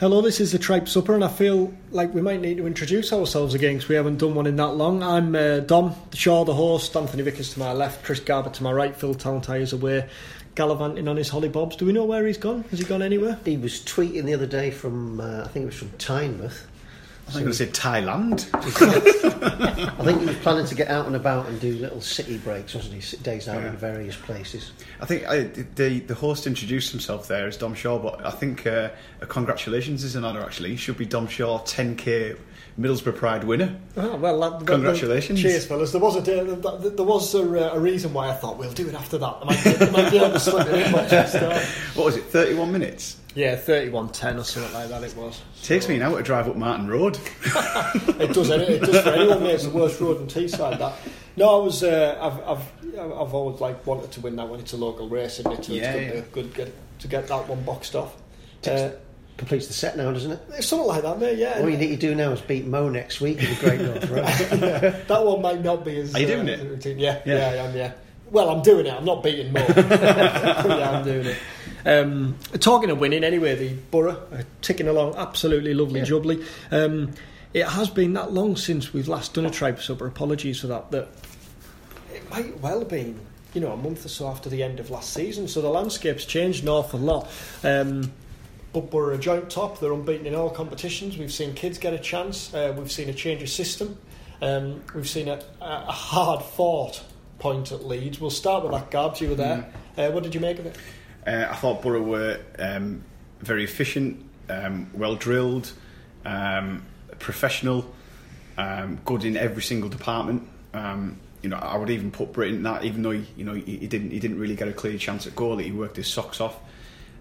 Hello, this is the Tribe Supper, and I feel like we might need to introduce ourselves again because we haven't done one in that long. I'm uh, Dom, the Shaw, the host, Anthony Vickers to my left, Chris Garbutt to my right, Phil Tallentire is away, gallivanting on his hollybobs. Do we know where he's gone? Has he gone anywhere? He was tweeting the other day from, uh, I think it was from Tynemouth. I think I was going to say Thailand. I think he was planning to get out and about and do little city breaks, wasn't he? Days out Yeah. in various places. I think I, the the host introduced himself there as Dom Shaw, but I think uh, a congratulations is in order. Actually, he should be Dom Shaw 10k Middlesbrough Pride winner. Oh, well, that, that- Congratulations. cheers, fellas. There was a day, there, there was a, uh, a reason why I thought we'll do it after that. There might be, there might be able to slip it in, but just, uh, What was it? 31 minutes. Yeah, thirty-one ten or something like that. It was. Takes me an hour to drive up Marton Road. It does. any- It does for anyone. Mate. It's the worst road in Teesside. That. No, I was. Uh, I've, I've. I've always like wanted to win that when it's a local race, and it's, Yeah, it's good, yeah. To, good get, to get that one boxed off. Uh, Completes the set now, doesn't it? it's something like that, mate. Yeah. All you need to do now is beat Mo next week in the Great North Road. that one might not be as. Are you doing uh, it? routine. Yeah, Yeah. yeah, I am. Yeah. Well, I'm doing it. I'm not beating more. yeah, I'm doing it. Um, talking of winning, anyway, the Borough are ticking along absolutely lovely, Yeah. jubbly. Um, it has been that long since we've last done a tribe supper. Apologies for that. That it might well have been, you know, a month or so after the end of last season. So the landscape's changed an awful lot. Um, but we're a joint top. They're unbeaten in all competitions. We've seen kids get a chance. Uh, we've seen a change of system. Um, we've seen a, a hard fought point at Leeds. We'll start with that, Gabs. You were there. Uh, what did you make of it? Uh, I thought Borough were um, very efficient, um, well drilled, um, professional, um, good in every single department. Um, you know, I would even put Britain in that, even though he, you know he, he didn't he didn't really get a clear chance at goal. He worked his socks off,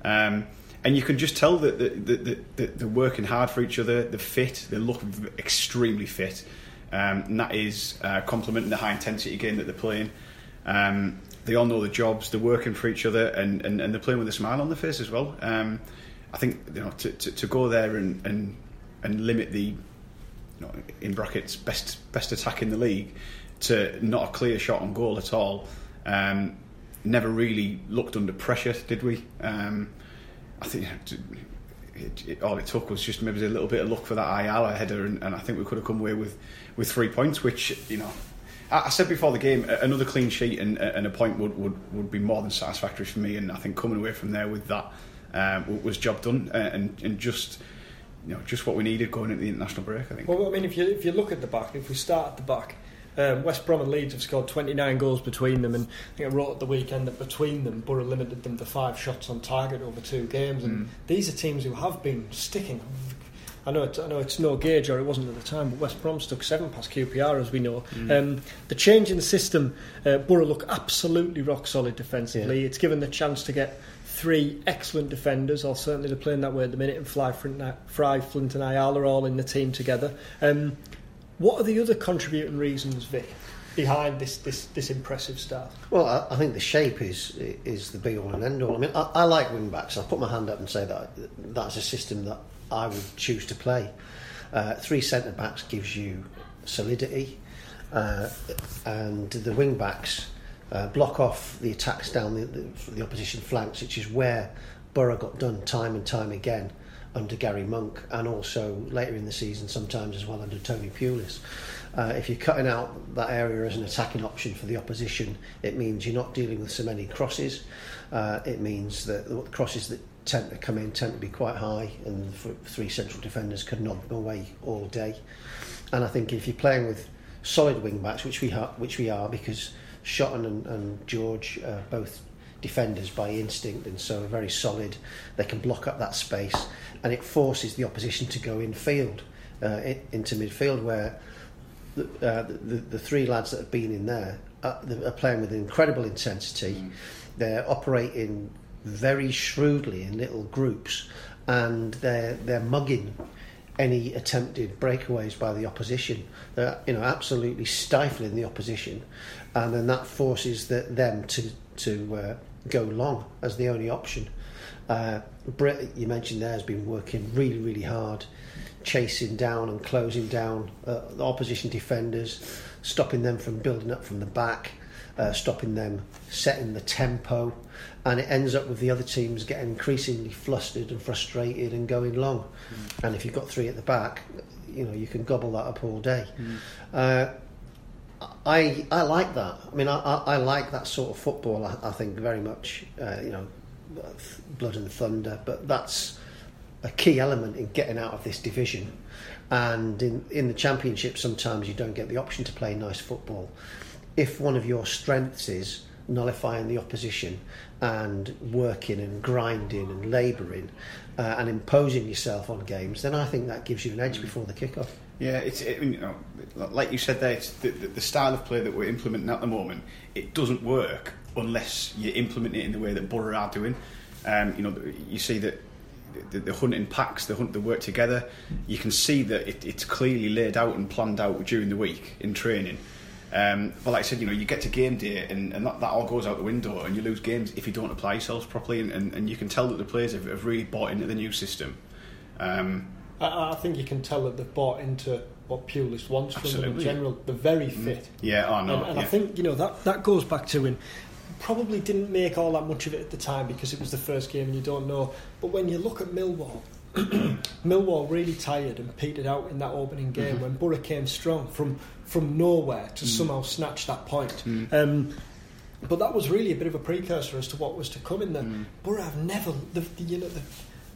um, and you can just tell that that- that- that- that they're working hard for each other. They're fit. They look extremely fit, um, and that is uh, complementing the high intensity game that they're playing. Um, they all know the jobs. They're working for each other, and, and, and they're playing with a smile on their face as well. Um, I think you know to, to, to go there and, and and limit the you know, in brackets best best attack in the league to not a clear shot on goal at all. Um, never really looked under pressure, did we? Um, I think it, it, all it took was just maybe a little bit of luck for that Ayala header, and, and I think we could have come away with, with three points, which you know. I I said before the game, another clean sheet and, and a point would, would, would be more than satisfactory for me. And I think coming away from there with that um, was job done, uh, and, and just you know just what we needed going into the international break. I think. Well, I mean, if you if you look at the back, if we start at the back, um, West Brom and Leeds have scored 29 goals between them, and I think I wrote at the weekend that between them, Borough limited them to five shots on target over two games, and Mm. these are teams who have been sticking. I know, it, I know it's no gauge, or it wasn't at the time, but West Brom stuck seven past QPR, as we know. Um, the change in the system, uh, Borough look absolutely rock solid defensively. It's given the chance to get three excellent defenders, or certainly they're playing that way at the minute, and Fly, Fry, Flint, and Ayala are all in the team together. Um, what are the other contributing reasons, Vic, behind this, this, this impressive start? Well, I, I think the shape is is the be all and end all. I mean, I, I like wing backs. I'll put my hand up and say that that's a system that I would choose to play. Uh, three centre backs gives you solidity, uh, and the wing backs uh, block off the attacks down the, the, the opposition flanks, which is where Borough got done time and time again under Gary Monk, and also later in the season, sometimes as well under Tony Pulis. Uh, if you're cutting out that area as an attacking option for the opposition, it means you're not dealing with so many crosses. Uh, it means that the crosses that tend to come in tend to be quite high, and three central defenders could knock them away all day. And I think if you're playing with solid wing backs, which we ha- which we are, because Shotton and, and George are both defenders by instinct, and so are very solid. They can block up that space, and it forces the opposition to go in field uh, into midfield where the, uh, the, the, three lads that have been in there are, are playing with incredible intensity. They're operating very shrewdly in little groups and they're they're mugging any attempted breakaways by the opposition. They're you know absolutely stifling the opposition, and then that forces the, them to to uh, go long as the only option. Uh, Brett, you mentioned there, has been working really really hard, chasing down and closing down uh, the opposition defenders, stopping them from building up from the back. Uh, stopping them, setting the tempo, and it ends up with the other teams getting increasingly flustered and frustrated and going long. Mm. And if you've got three at the back, you know you can gobble that up all day. Mm. I I like that. I mean, I, I, I like that sort of football. I, I think very much. Uh, you know, blood and thunder, but that's a key element in getting out of this division. And in in the championship, sometimes you don't get the option to play nice football. If one of your strengths is nullifying the opposition and working and grinding and labouring uh, and imposing yourself on games, then I think that gives you an edge before the kickoff. Yeah, it's it, you know, like you said there, the, the, the, style of play that we're implementing at the moment. It doesn't work unless you implement it in the way that Borough are doing. Um, you know, you see that the, the hunting packs, the hunt, the work together. You can see that it, it's clearly laid out and planned out during the week in training. Um, but like I said, you know, you get to game day and, and that, that, all goes out the window, and you lose games if you don't apply yourselves properly. And, and, and you can tell that the players have, have really bought into the new system. Um, I, I, think you can tell that they've bought into what Pulis wants from them in general. They're very mm. fit. Yeah, I know. And, and yeah. I think you know that that goes back to when probably didn't make all that much of it at the time because it was the first game and you don't know. But when you look at Millwall, Millwall really tired and petered out in that opening game mm-hmm. when Borough came strong from from nowhere to mm. somehow snatch that point. Mm. Um, but that was really a bit of a precursor as to what was to come in there. Mm. Borough have never, they've, you know,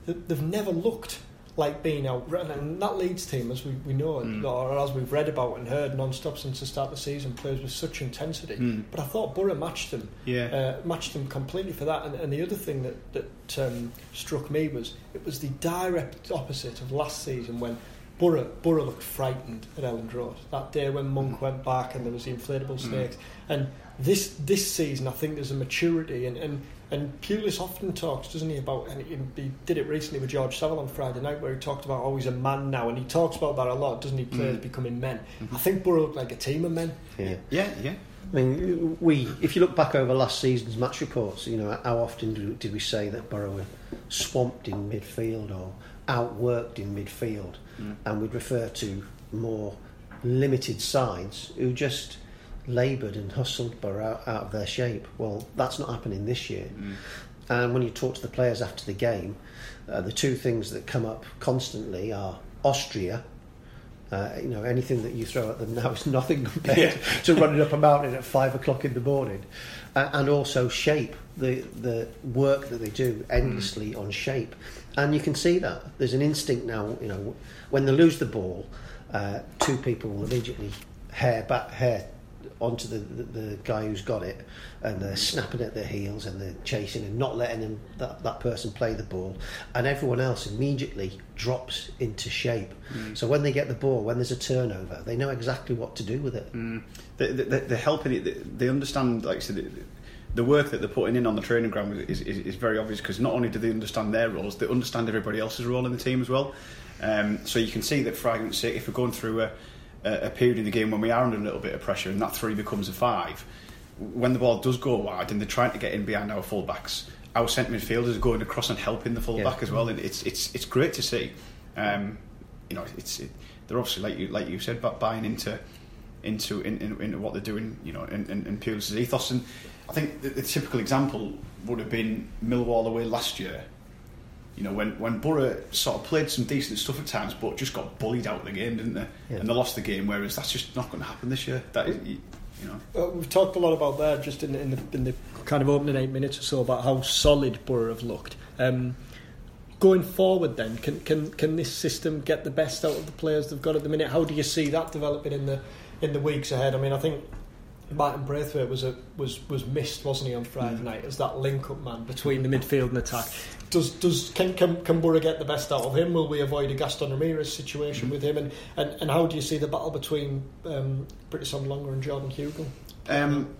they've, they've never looked like being out and that Leeds team as we, we know mm. or as we've read about and heard non-stop since the start of the season plays with such intensity mm. but I thought Borough matched them yeah. uh, matched them completely for that and, and the other thing that, that um, struck me was it was the direct opposite of last season when Borough, Borough looked frightened at Elland Road that day when Monk mm. went back and there was the inflatable mm. snakes and this this season I think there's a maturity and, and and Pulis often talks, doesn't he, about, and he did it recently with George Saville on Friday night, where he talked about, oh, he's a man now, and he talks about that a lot, doesn't he, players mm. becoming men. Mm-hmm. I think Borough look like a team of men. Yeah, yeah, yeah. I mean, we, if you look back over last season's match reports, you know, how often did we say that Borough were swamped in midfield or outworked in midfield? Mm. And we'd refer to more limited sides who just laboured and hustled Borough out, out, of their shape. Well, that's not happening this year. Mm. And when you talk to the players after the game, uh, the two things that come up constantly are Austria. Uh, you know, anything that you throw at them now is nothing compared yeah. to running up a mountain at five o'clock in the morning, uh, and also shape the the work that they do endlessly mm. on shape, and you can see that there's an instinct now. You know, when they lose the ball, uh, two people will immediately hair back hair onto the, the, the, guy who's got it and they're snapping at their heels and they're chasing and not letting him, that, that person play the ball and everyone else immediately drops into shape mm. so when they get the ball when there's a turnover they know exactly what to do with it mm. they, they, they're helping it they understand like I said the work that they're putting in on the training ground is, is, is very obvious because not only do they understand their roles, they understand everybody else's role in the team as well. Um, so you can see that, for argument's if we're going through a, a, period in the game when we are under a little bit of pressure and that three becomes a five, when the ball does go wide and they're trying to get in behind our fullbacks, our centre midfielders are going across and helping the fullback yeah. as well, and it's it's it's great to see. Um, you know, it's it, they're obviously like you like you said, but buying into into in, in, into what they're doing, you know, in, in, in Pulis' ethos. And I think the, the typical example would have been Millwall away last year you know, when, when Borough sort of played some decent stuff at times, but just got bullied out of the game, didn't they? Yeah. And they lost the game. Whereas that's just not going to happen this year. That is, you, know. Uh, we've talked a lot about that just in, in, the, in the kind of opening eight minutes or so about how solid Borough have looked. Um, going forward, then, can, can can this system get the best out of the players they've got at the minute? How do you see that developing in the in the weeks ahead? I mean, I think Martin Braithwaite was a, was was missed, wasn't he, on Friday mm. night as that link-up man between the midfield and attack. Does does can, can can Borough get the best out of him? Will we avoid a Gaston Ramirez situation mm. with him? And, and and how do you see the battle between um, Britt Assombalonga and Jordan Hugill? Um,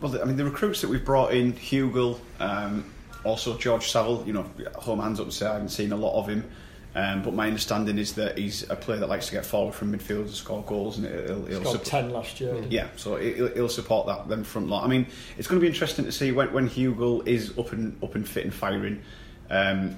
well, I mean, the recruits that we've brought in, Hugill, um, also, George Saville, you know, home hands up and say I haven't seen a lot of him. Um, but my understanding is that he's a player that likes to get forward from midfield and score goals, and he'll, he'll ten last year. yeah, so he'll, he'll support that them front lot. I mean, it's going to be interesting to see when, when Hugill is up and up and fit and firing. Um,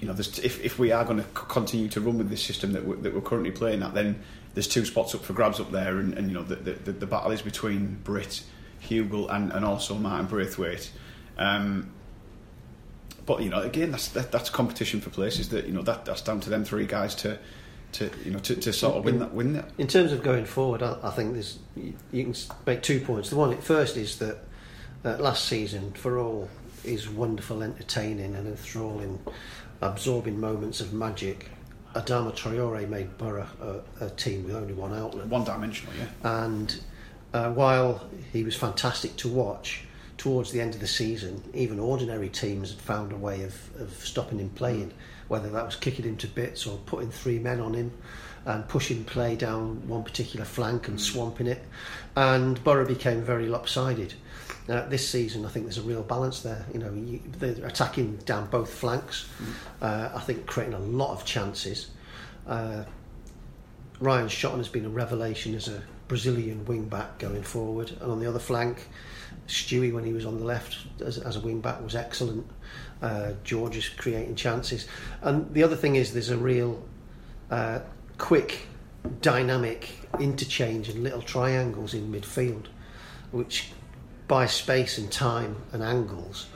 you know, if if we are going to continue to run with this system that we're, that we're currently playing at, then there's two spots up for grabs up there, and, and you know the, the the the battle is between Britt, Hugill, and, and also Martin Braithwaite. Um, but you know, again, that's that, that's competition for places. That you know that that's down to them three guys to to you know to, to sort of win that win that. In terms of going forward, I, I think there's you, you can make two points. The one first is that uh, last season, for all his wonderful, entertaining, and enthralling, absorbing moments of magic, Adama Traore made Borough a, a team with only one outlet. One dimensional, yeah. and uh, while he was fantastic to watch towards the end of the season even ordinary teams had found a way of, of stopping him playing whether that was kicking him to bits or putting three men on him and pushing play down one particular flank and swamping it. And Borough became very lopsided. Uh, this season I think there's a real balance there. You know you, they're attacking down both flanks. Uh, I think creating a lot of chances. Uh, Ryan Shotton has been a revelation as a Brazilian wing back going forward, and on the other flank, Stewie when he was on the left as, as a wing back was excellent. Uh, George is creating chances, and the other thing is there's a real uh, quick, dynamic interchange and little triangles in midfield, which buy space and time and angles,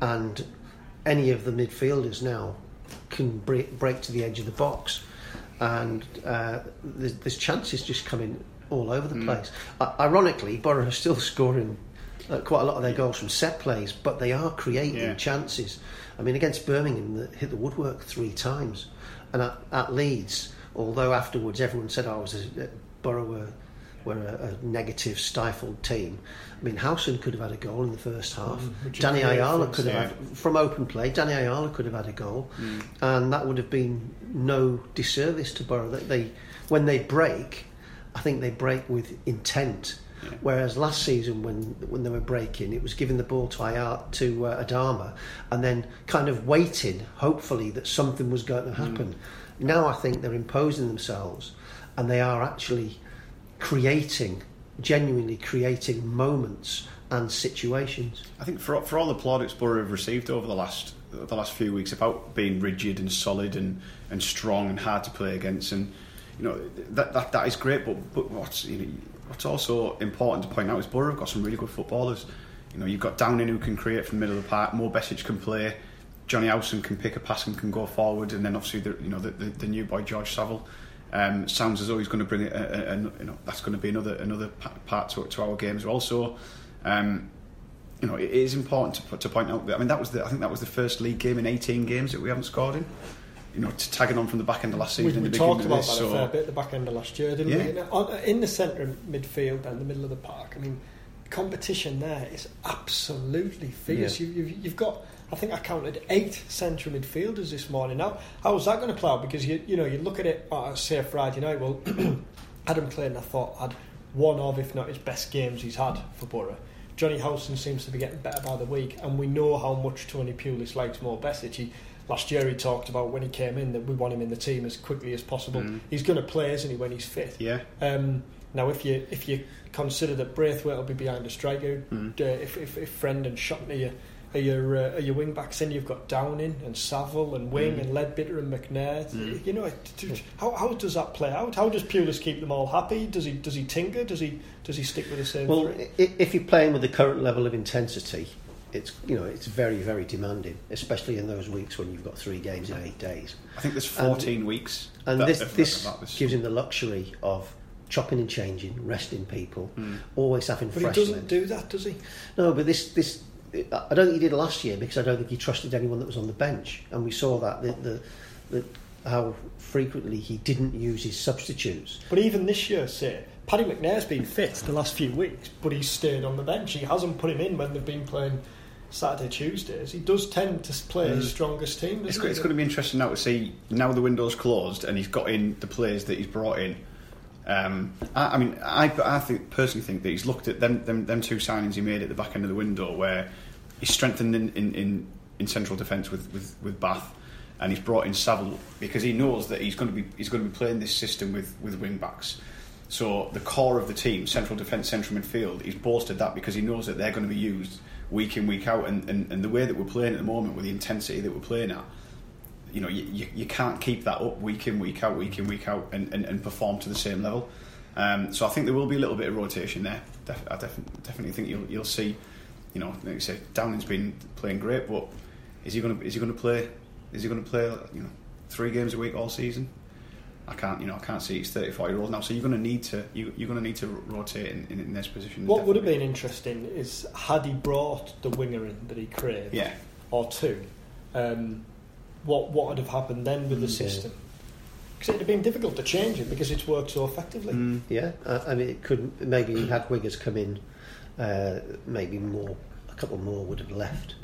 and any of the midfielders now can break, break to the edge of the box and uh, there's, there's chances just coming all over the place. I ironically, Borough are still scoring uh, quite a lot of their goals from set plays, but they are creating Yeah. chances. I mean, against Birmingham, they hit the woodwork three times, and at, at Leeds, although afterwards everyone said, "Oh, it was a, Borough were, were a, a negative, stifled team." I mean, Howson could have had a goal in the first half. is Danny Ayala could have had from open play. Danny Ayala could have had a goal, and that would have been no disservice to Borough. They, they when they break, I think they break with intent. Yeah. Whereas last season, when when they were breaking, it was giving the ball to Ayala, to uh, Adama, and then kind of waiting, hopefully that something was going to happen. Now I think they're imposing themselves, and they are actually creating, genuinely creating moments and situations. I think for for all the plaudits Borough have received over the last the last few weeks about being rigid and solid and, and strong and hard to play against, and you know that that, that is great. But but what's you know, what's also important to point out is Borough have got some really good footballers. You know you've got Downing who can create from the middle of the park. Mo Besic can play. Johnny Howson can pick a pass and can go forward, and then obviously the you know the, the, the new boy George Saville. Um, sounds as though he's going to bring it, you know, that's going to be another another part to, to our game as well. So, um, you know, it is important to, to point out that I mean that was the I think that was the first league game in 18 games that we haven't scored in. You know, to tagging on from the back end of last season. we in the talked about of that this, a fair bit at the back end of last year, didn't Yeah. we? In the centre of midfield and the middle of the park, I mean, competition there is absolutely fierce. Yeah. You, you've, you've got, I think I counted eight central midfielders this morning. Now, how's that going to play out? Because you, you know, you look at it, uh, say Friday night. Well, Adam Clayton, I thought had one of, if not his best games he's had for Borough. Johnny Howson seems to be getting better by the week, and we know how much Tony Pulis likes Mo Besic. He, last year he talked about when he came in that we want him in the team as quickly as possible. Mm. He's going to play, isn't he, when he's fit? yeah, Um, now, if you if you consider that Braithwaite will be behind a striker, Mm. uh, if, if if Friend and Shotton are your are your, uh, are your wing backs, in, you've got Downing and Saville and Wing Mm. and Leadbitter and McNair. Mm. You know, it- it- how, how does that play out? How does Pulis keep them all happy? Does he does he tinker? Does he does he stick with the same? Well, three? if you're playing with the current level of intensity, it's you know it's very very demanding, especially in those weeks when you've got three games in eight days. I think there's 14 weeks. And that- this of- this gives him the luxury of chopping and changing, resting people, Mm. always having but he doesn't legs. do that, does he? No, but this this I don't think he did last year because I don't think he trusted anyone that was on the bench, and we saw that the, the, the how frequently he didn't use his substitutes. But even this year, say, Paddy McNair's been fit the last few weeks, but he's stayed on the bench. He hasn't put him in when they've been playing Saturday, Tuesdays. He does tend to play his Mm. strongest team. It's, it's going to be interesting now to see now the window's closed and he's got in the players that he's brought in. Um, I, I mean, I, I think personally think that he's looked at them, them them two signings he made at the back end of the window where he's strengthened in, in, in in central defence with, with, with Batth, and he's brought in Saville because he knows that he's going to be he's going to be playing this system with with wing backs. So the core of the team, central defence, central midfield, he's bolstered that because he knows that they're going to be used week in week out, and, and, and the way that we're playing at the moment with the intensity that we're playing at. You know, you, you, can't keep that up week in, week out, week in, week out, and, and, and perform to the same level. Um, so I think there will be a little bit of rotation there. Def- I def- definitely think you'll, you'll see. You know, like you say, Downing's been playing great, but is he going to is he going to play? Is he going to play? You know, three games a week all season? I can't, you know, I can't see he's 34 year old now. So you're going to need to, you, you're going to need to rotate in, in, in this position. What would have been interesting is had he brought the winger in that he craved, Yeah. or two, um, what what would have happened then with the Mm, yeah. system? Because it'd have been difficult to change it because it's worked so effectively. Mm. Yeah, uh, I mean, it could maybe he had wingers come in, uh, maybe more, a couple more would have left.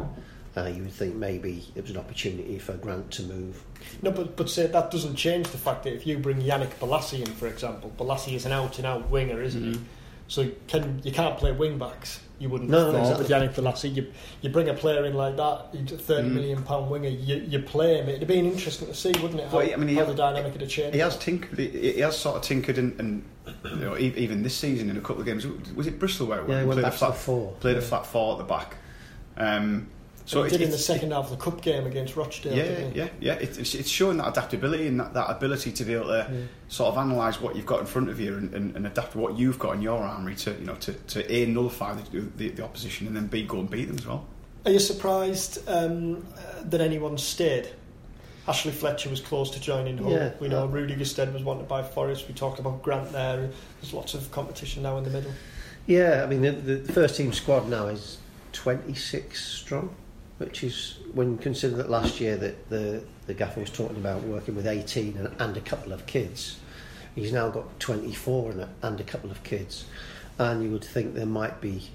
Uh, you would think maybe it was an opportunity for Grant to move. No, but but say that doesn't change the fact that if you bring Yannick Bolasie in, for example, Bolasie is an out and out winger, isn't he? Mhm. So can you can't play wing backs. You wouldn't No, have no, thought exactly. with Yannick Bolasie. You you bring a player in like that, he's a thirty Mm. million pound winger. You you play him. It'd be interesting to see, wouldn't it? How, Well, I mean, he how has- the dynamic would have changed. He has tinkered. He, he has sort of tinkered, and, and you know, even this season in a couple of games, was it Bristol where Yeah, he played a back to the flat four. played a flat four at the back. Um, so So it- did in the second half of the cup game against Rochdale. Yeah, didn't yeah, yeah. It, it's, it's showing that adaptability and that, that ability to be able to sort of analyse what you've got in front of you and, and, and adapt what you've got in your armoury to you know to, to a nullify the, the, the opposition and then b go and beat them as well. Are you surprised um, uh, that anyone stayed? Ashley Fletcher was close to joining Hull. Yeah. we know Rudy Gestede was wanted by Forest. We talked about Grant there. There's lots of competition now in the middle. Yeah, I mean, the, the first team squad now is 26 strong, which is when you consider that last year that the, the gaffer was talking about working with 18 and, and a couple of kids. He's now got 24 and a, and a couple of kids. And you would think there might be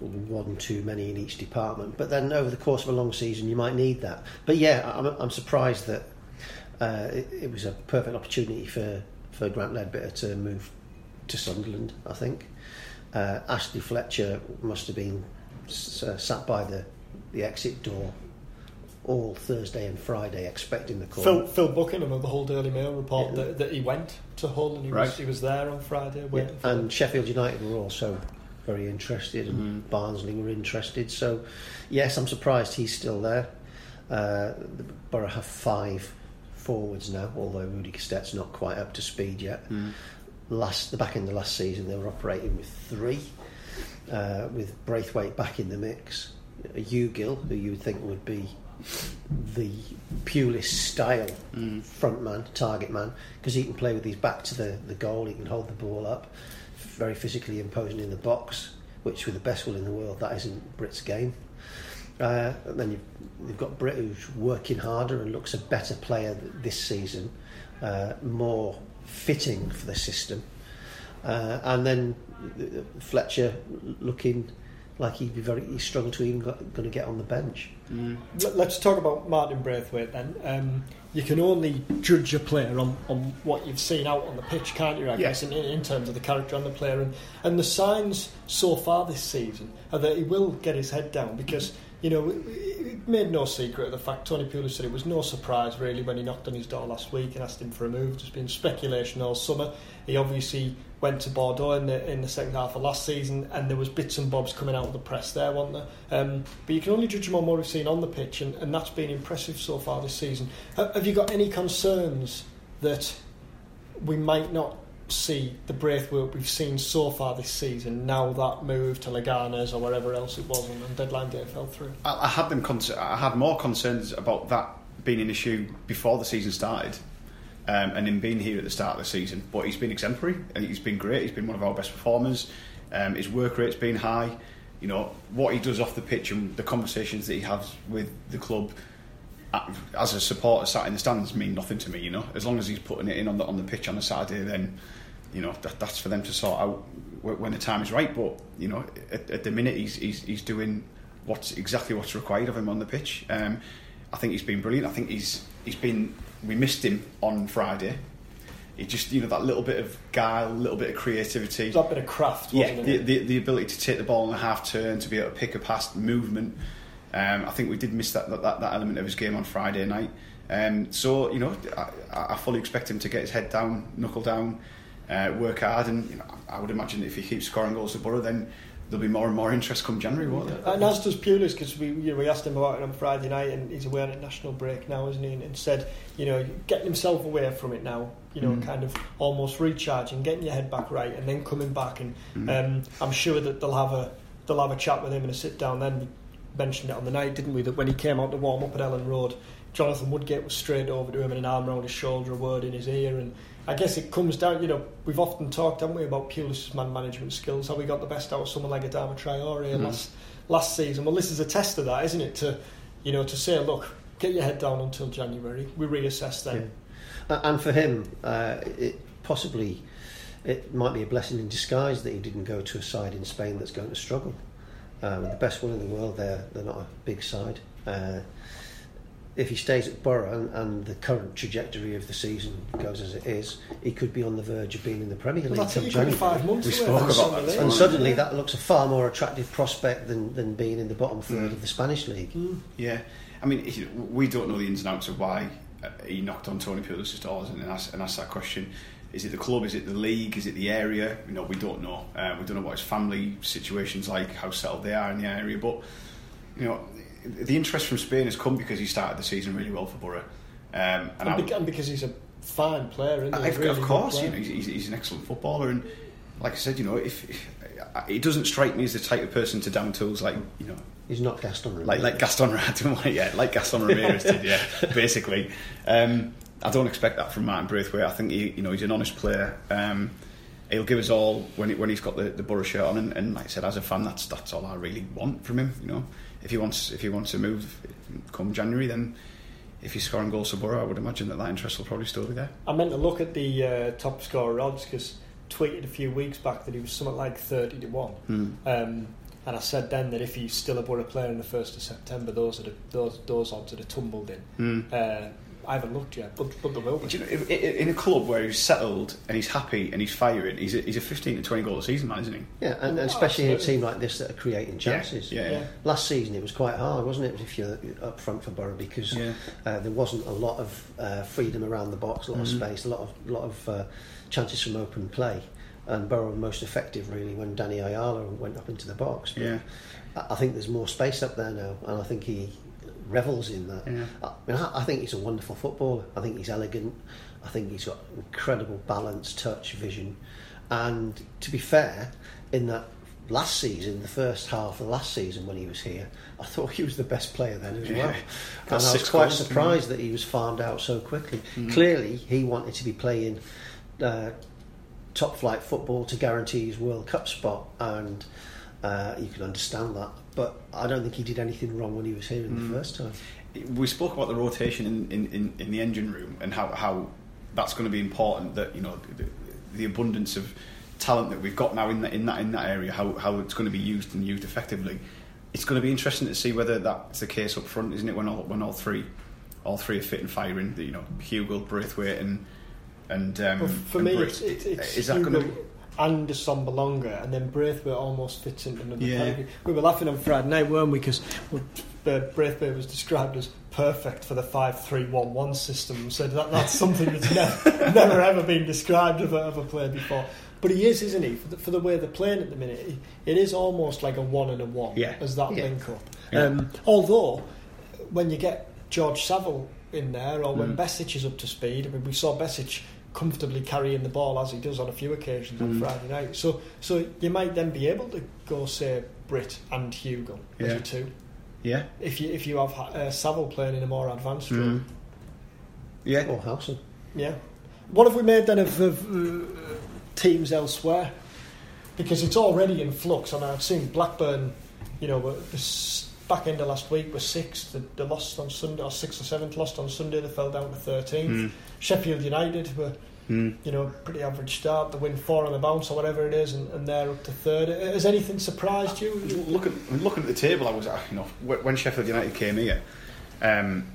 one too many in each department. But then over the course of a long season, you might need that. But yeah, I'm, I'm surprised that uh, it, it was a perfect opportunity for, for Grant Leadbitter to move to Sunderland, I think. Uh, Ashley Fletcher must have been s- uh, sat by the, the exit door all Thursday and Friday expecting the call. Phil, Phil Buckingham of the Hull Daily Mail report Yeah. that, that he went to Hull and he, Right. was, he was there on Friday Yeah, for and Sheffield United were also very interested, and Barnsley were interested. So, yes, I'm surprised he's still there. Uh, the Borough have five forwards now, although Rudy Gestede's not quite up to speed yet. Last the back in the last season, they were operating with three, uh, with Braithwaite back in the mix. A Hugill, who you would think would be the Pulis style front man, target man, because he can play with his back to the, the goal, he can hold the ball up, very physically imposing in the box, which with the best will in the world, that isn't Brit's game. Uh, and then you've, you've got Britt who's working harder and looks a better player this season, uh, more fitting for the system. Uh, and then uh, Fletcher looking like he'd be very he struggled to even going to get on the bench. Let- Let's talk about Martin Braithwaite then. Um, you can only judge a player on, on what you've seen out on the pitch, can't you? I Yeah. guess in, in terms of the character on the player, and, and the signs so far this season are that he will get his head down because you know it, made no secret of the fact. Tony Pulis said it was no surprise really when he knocked on his door last week and asked him for a move. There's been speculation all summer. He obviously went to Bordeaux in the in the second half of last season, and there was bits and bobs coming out of the press there, wasn't there? Um, but you can only judge him on what we've seen on the pitch, and, and that's been impressive so far this season. Have you got any concerns that we might not see the Braithwaite we've seen so far this season now that move to Leganes or wherever else it was and, and deadline day fell through? I, I had them. Con- I had more concerns about that being an issue before the season started, um, and him being here at the start of the season. But he's been exemplary. He's been great. He's been one of our best performers. Um, his work rate's been high. You know what he does off the pitch and the conversations that he has with the club. uh, As a supporter sat in the stands mean nothing to me, you know. As long as he's putting it in on the on the pitch on a Saturday, then you know that, that's for them to sort out when the time is right. But you know, at, at the minute, he's, he's he's doing what's exactly what's required of him on the pitch. Um, I think he's been brilliant. I think he's he's been. We missed him on Friday. He just you know that little bit of guile, a little bit of creativity. That bit of craft, Yeah, the, it? the, the ability to take the ball in a half turn, to be able to pick a pass, movement. Um, I think we did miss that, that that element of his game on Friday night. Um, so you know, I, I fully expect him to get his head down, knuckle down, uh, work hard, and you know, I would imagine if he keeps scoring goals for Borough, then there'll be more and more interest come January, won't there? And as does Pulis, because we you know, we asked him about it on Friday night, and he's away on a national break now, isn't he? And, and said, you know, getting himself away from it now, you know, Mm. kind of almost recharging, getting your head back right, and then coming back. And Mm. um, I'm sure that they'll have a they'll have a chat with him and a sit down. Then we mentioned it on the night, didn't we? That when he came out to warm up at Elland Road, Jonathan Woodgate was straight over to him and an arm around his shoulder, a word in his ear, and I guess it comes down. You know, we've often talked, haven't we, about Pulis' man management skills, how we got the best out of someone like Adama Traore Mm. last last season. Well, this is a test of that, isn't it? To you know, to say, look, get your head down until January. We reassess then. Uh, and for him, uh, it possibly it might be a blessing in disguise that he didn't go to a side in Spain that's going to struggle. With the best one in the world, they're they're not a big side. Uh, if he stays at Borough and, and the current trajectory of the season goes as it is, he could be on the verge of being in the Premier League. Well, that's come January. five months We spoke about Summer that And Well, suddenly that looks a far more attractive prospect than, than being in the bottom third Mm. of the Spanish league. Yeah, I mean, we don't know the ins and outs of why uh, he knocked on Tony Pulis' doors and asked, and asked that question. Is it the club? Is it the league? Is it the area? You know, we don't know. Uh, we don't know what his family situation's like, how settled they are in the area. But you know, the interest from Spain has come because he started the season really well for Borough. Um, and And, would- beca- and because he's a fine player, isn't he? of, Really of course, you know, he's, he's, he's an excellent footballer, and like I said, you know, if, if it doesn't strike me as the type of person to down tools like you know He's not Gaston Ramirez. like like Gaston Ramirez, yeah, like Gaston Ramirez did, yeah, basically. Um, I don't expect that from Martin Braithwaite. I think he, you know, he's an honest player. Um, he'll give us all when he, when he's got the, the Borough shirt on, and, and like I said, as a fan, that's that's all I really want from him. You know, if he wants if he wants to move come January, then if he's scoring goals for Borough, I would imagine that that interest will probably still be there. I meant to look at the uh, top scorer odds because tweeted a few weeks back that he was something like 30 to 1. Hmm. Um, and I said then that if he's still a Borough player in the 1st of September, those are the, those, those odds are the tumbled in. Hmm. Uh, I haven't looked yet, but, but there will be. Do you know, if- i- in a club where he's settled and he's happy and he's firing, he's a, he's a 15 to 20 goal a season man, isn't he? Yeah, and, Oh, and especially in a team like this that are creating chances. Yeah, yeah. Yeah. Last season it was quite hard, wasn't it, if you're up front for Borough because Yeah. uh, there wasn't a lot of uh, freedom around the box, a lot Mhm. of space, a lot of lot of uh, chances from open play. And Borough were most effective really when Danny Ayala went up into the box. But Yeah. I I think there's more space up there now, and I think he revels in that. Yeah. I, mean, I, I think he's a wonderful footballer. I think he's elegant. I think he's got incredible balance, touch, vision. And to be fair, in that last season, the first half of the last season when he was here, I thought he was the best player then as well. Got And I was quite goals, didn't surprised that he was farmed out so quickly. Clearly, he wanted to be playing uh, top flight football to guarantee his World Cup spot, and uh, you can understand that. But I don't think he did anything wrong when he was here in Mm. the first time. we spoke about the rotation in, in, in, in the engine room and how, how that's going to be important that you know the, the abundance of talent that we've got now in that in that in that area how, how it's going to be used and used effectively it's going to be interesting to see whether that's the case up front isn't it when all when all three all three are fit and firing you know Hugill Braithwaite and and um, But for and me, Brit- it's, it's, it's is that Hugill going to and Assombalonga, and then Braithwaite almost fits into another Yeah. category. We were laughing on Friday night, weren't we? Because uh, Braithwaite was described as perfect for the 5-3-1-1 system. So that, that's something that's never, never ever been described of a, of a player before. But he is, isn't he? For the, for the way they're playing at the minute, it is almost like a one and a one Yeah. as that Yeah. link up. Yeah. Um, although, when you get George Saville in there, or when Mm. Besic is up to speed, I mean, we saw Besic comfortably carrying the ball as he does on a few occasions on Mm. Friday night. So, so you might then be able to go say Britt and Hugill as Yeah. your two yeah if you if you have uh, Saville playing in a more advanced role. mm. yeah Or Howson. Yeah. What have we made then of, of uh, teams elsewhere? Because it's already in flux, and I've seen Blackburn, you know, were- this back end of last week were sixth. They, they lost on Sunday, or sixth or seventh, lost on Sunday. They fell down to 13th. Mm. Sheffield United were, Mm. you know, pretty average start. They win four on the bounce or whatever it is, and, and they're up to third. Has anything surprised you? looking looking at the table, I was uh, you know when Sheffield United came here, um,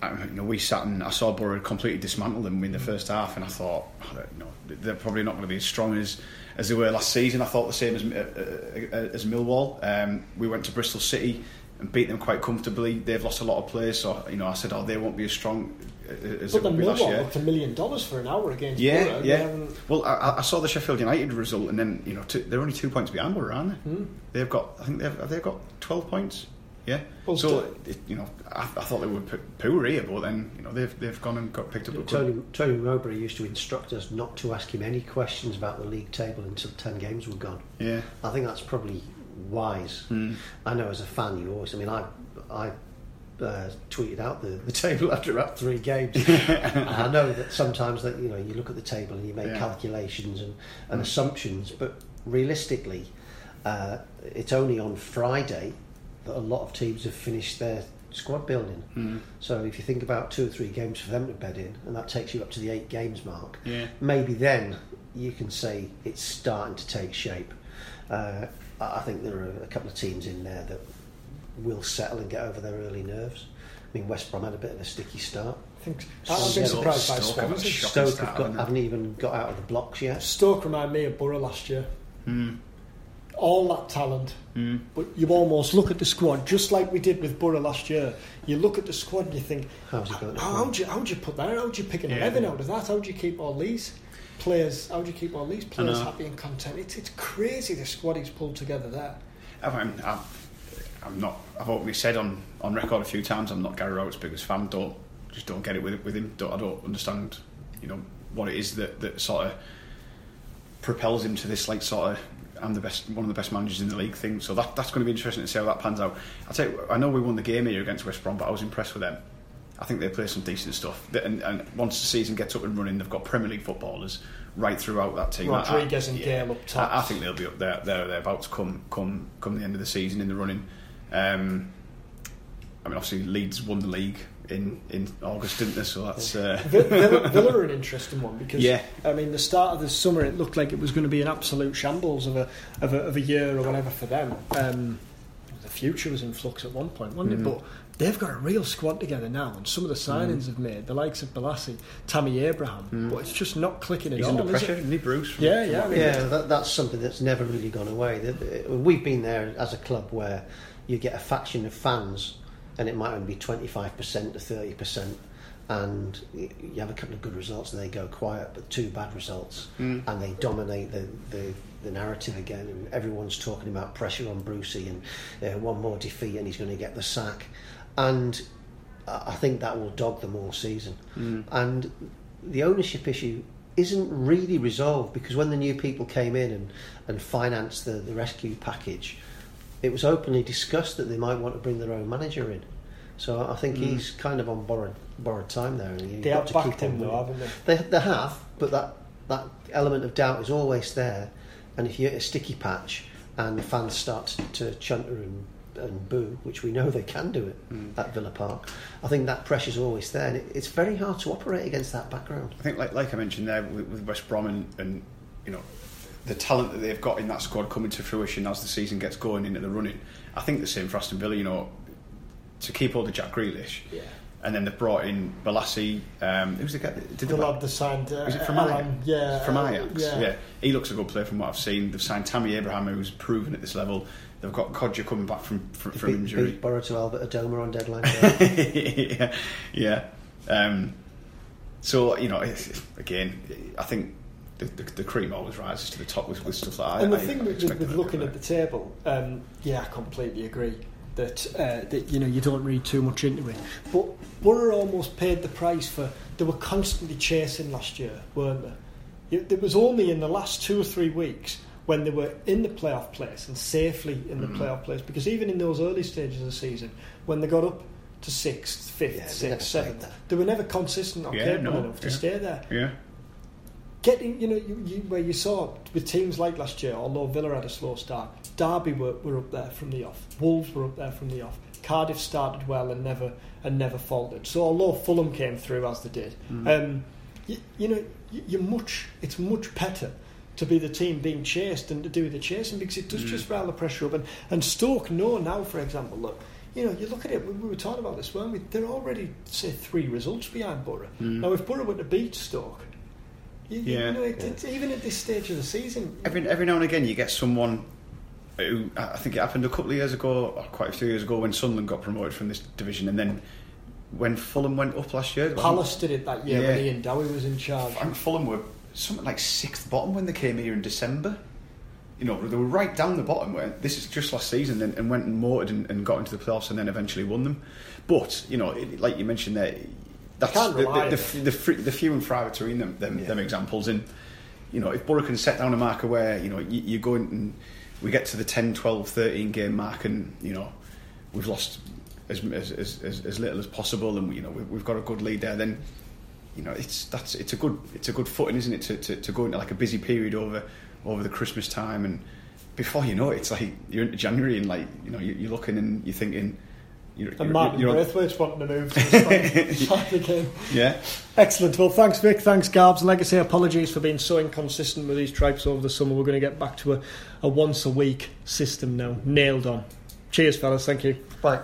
I, you know we sat and I saw Borough completely dismantle them in the first half, and I thought oh, you know they're probably not going to be as strong as as they were last season. I thought the same as uh, uh, as Millwall. Um, we went to Bristol City, and beat them quite comfortably. They've lost a lot of players, so you know I said, oh, they won't be as strong uh, as But it the would be last Millwall year. looked a million dollars for an hour against Yeah, Borough. Yeah. Well, I, I saw the Sheffield United result, and then you know two, they're only two points behind Borough, aren't they? Hmm. They've got, I think they've they've got twelve points. Yeah. Well, so it, you know, I, I thought they were poor here, but then you know they've they've gone and got picked up. Tony, Tony Mowbray used to instruct us not to ask him any questions about the league table until 10 games were gone. Yeah. I think that's probably wise. Mm. I know as a fan, you always. I mean, I I uh, tweeted out the, the table after about three games. I know that sometimes that you know you look at the table and you make Yeah. calculations and, and Mm. assumptions, but realistically, uh, it's only on Friday that a lot of teams have finished their squad building. Mm. So if you think about two or three games for them to bed in, and that takes you up to the eight games mark, Yeah. maybe then you can say it's starting to take shape. Uh, I I think there are a couple of teams in there that will settle and get over their early nerves. I mean, West Brom had a bit of a sticky start. I think Stoke- I've been surprised by Stoke have had a Swansea. shocking Stoke start, have got, haven't haven't even got out of the blocks yet. Stoke remind me of Borough last year. Mm. All that talent, Mm. but you almost look at the squad just like we did with Borough last year. You look at the squad and you think, How's it going? to how, play? how'd you how'd you put that? How'd you pick an Yeah. eleven out of that? How'd you keep all these players? How'd you keep all these players happy and content? It's it's crazy the squad he's pulled together there. I'm, I'm, I'm not. I've already said on, on record a few times I'm not Gary Rowett's biggest fan. Don't just don't get it with with him. Don't, I don't understand. You know what it is that, that sort of propels him to this like sort of I'm the best one of the best managers in the league thing. So that that's going to be interesting to see how that pans out. I tell you, I know we won the game here against West Brom, but I was impressed with them. I think they play some decent stuff. And, and once the season gets up and running, they've got Premier League footballers right throughout that team. I- I- Rodriguez and Gayle up top. I, I think they'll be up there, there or thereabouts come come come the end of the season in the running. Um, I mean, obviously Leeds won the league in, in August, didn't they? So that's uh, Villa, Villa are an interesting one because Yeah. I mean the start of the summer it looked like it was going to be an absolute shambles of a of a, of a year or whatever for them. Um, the future was in flux at one point, wasn't Mhm. it? But they've got a real squad together now, and some of the signings they've made, the likes of Bolasie, Tammy Abraham, but it's just not clicking at he's all. under pressure, it? isn't he, Bruce? Yeah, yeah. I mean, Yeah, that, that's something that's never really gone away. The- the- We've been there as a club where you get a faction of fans, and it might only be 25% to 30%, and you have a couple of good results and they go quiet, but two bad results, Mm. and they dominate the, the, the narrative again. And everyone's talking about pressure on Brucey and uh, one more defeat and he's going to get the sack. And I think that will dog them all season. Mm. And the ownership issue isn't really resolved because when the new people came in and, and financed the, the rescue package, it was openly discussed that they might want to bring their own manager in. So I think Mm. he's kind of on borrowed borrowed time there. And they got have to backed keep him though, haven't they? They, they have, but that, that element of doubt is always there. And if you hit a sticky patch and the fans start to chunter and, and boo, which we know they can do it Mm. at Villa Park, I think that pressure's always there. And it, it's very hard to operate against that background. I think, like, like I mentioned there with, with West Brom and, and you know the talent that they've got in that squad coming to fruition as the season gets going into the running. I think the same for Aston Villa. You know, to keep hold of Jack Grealish, Yeah. and then they've brought in Bolasie. Um, who's the guy? Did The they lad they signed. Uh, Is it from Alan, Ajax? Yeah, From uh, Ajax. Yeah. He looks a good player from what I've seen. They've signed Tammy Abraham, who's proven at this level. They've got Kodjia coming back from from, from beat, injury. beat Borough to Albert Adomah on deadline day. yeah, yeah. Um, so you know, it's- again, I think the, the, the cream always rises to the top with, with stuff like that. And the I- I thing with, with, expect with that looking at the table, um, yeah, I completely agree that that you know you don't read too much into it. But Borough almost paid the price for they were constantly chasing last year, weren't they? It, it was only in the last two or three weeks when they were in the playoff place and safely in the Mm. playoff place. Because even in those early stages of the season, when they got up to sixth, fifth, Yeah, sixth, seventh, they were never consistent or Yeah, capable no, enough to yeah. stay there yeah, getting, you know, you, you, where you saw with teams like last year, although Villa had a slow start, Derby were, were up there from the off, Wolves were up there from the off, Cardiff started well and never and never faltered. So although Fulham came through as they did, mm. um, you, you know, you, you're much, it's much better to be the team being chased than to do the chasing because it does mm. just rile the pressure up. And, and Stoke know now, for example, look. You know, you look at it. We we were talking about this, weren't we? They're already say three results behind Borough. Mm. Now, if Borough were to beat Stoke, you, you Yeah. know, it, it's, even at this stage of the season, every every now and again you get someone who, I think it happened a couple of years ago, or quite a few years ago, when Sunderland got promoted from this division, and then when Fulham went up last year, Palace did it that year Yeah. when Ian Dowie was in charge. and Fulham were something like sixth bottom when they came here in December. You know, they were right down the bottom. Where this is just last season, and, and went and motored and, and got into the playoffs, and then eventually won them. But you know, it, like you mentioned there, that's the, the, the, the, the few and far between them, them, Yeah. them examples. And you know, if Borough can set down a marker where you know you, you go in and we get to the 10, 12, 13 game mark, and you know we've lost as as, as, as, little as possible, and you know we've, we've got a good lead there, then you know it's that's it's a good it's a good footing, isn't it, to, to, to go into like a busy period over over the Christmas time, and before you know it, it's like you're into January, and like you know you- you're looking and you're thinking. You're, And you're- Martin you're on- Braithwaite's wanting to move to the side again. yeah, Excellent. Well, thanks, Vic. Thanks, Garbs. Legacy, apologies for being so inconsistent with these tripes over the summer. We're going to get back to a, a once a week system now. Nailed on. Cheers, fellas. Thank you. Bye.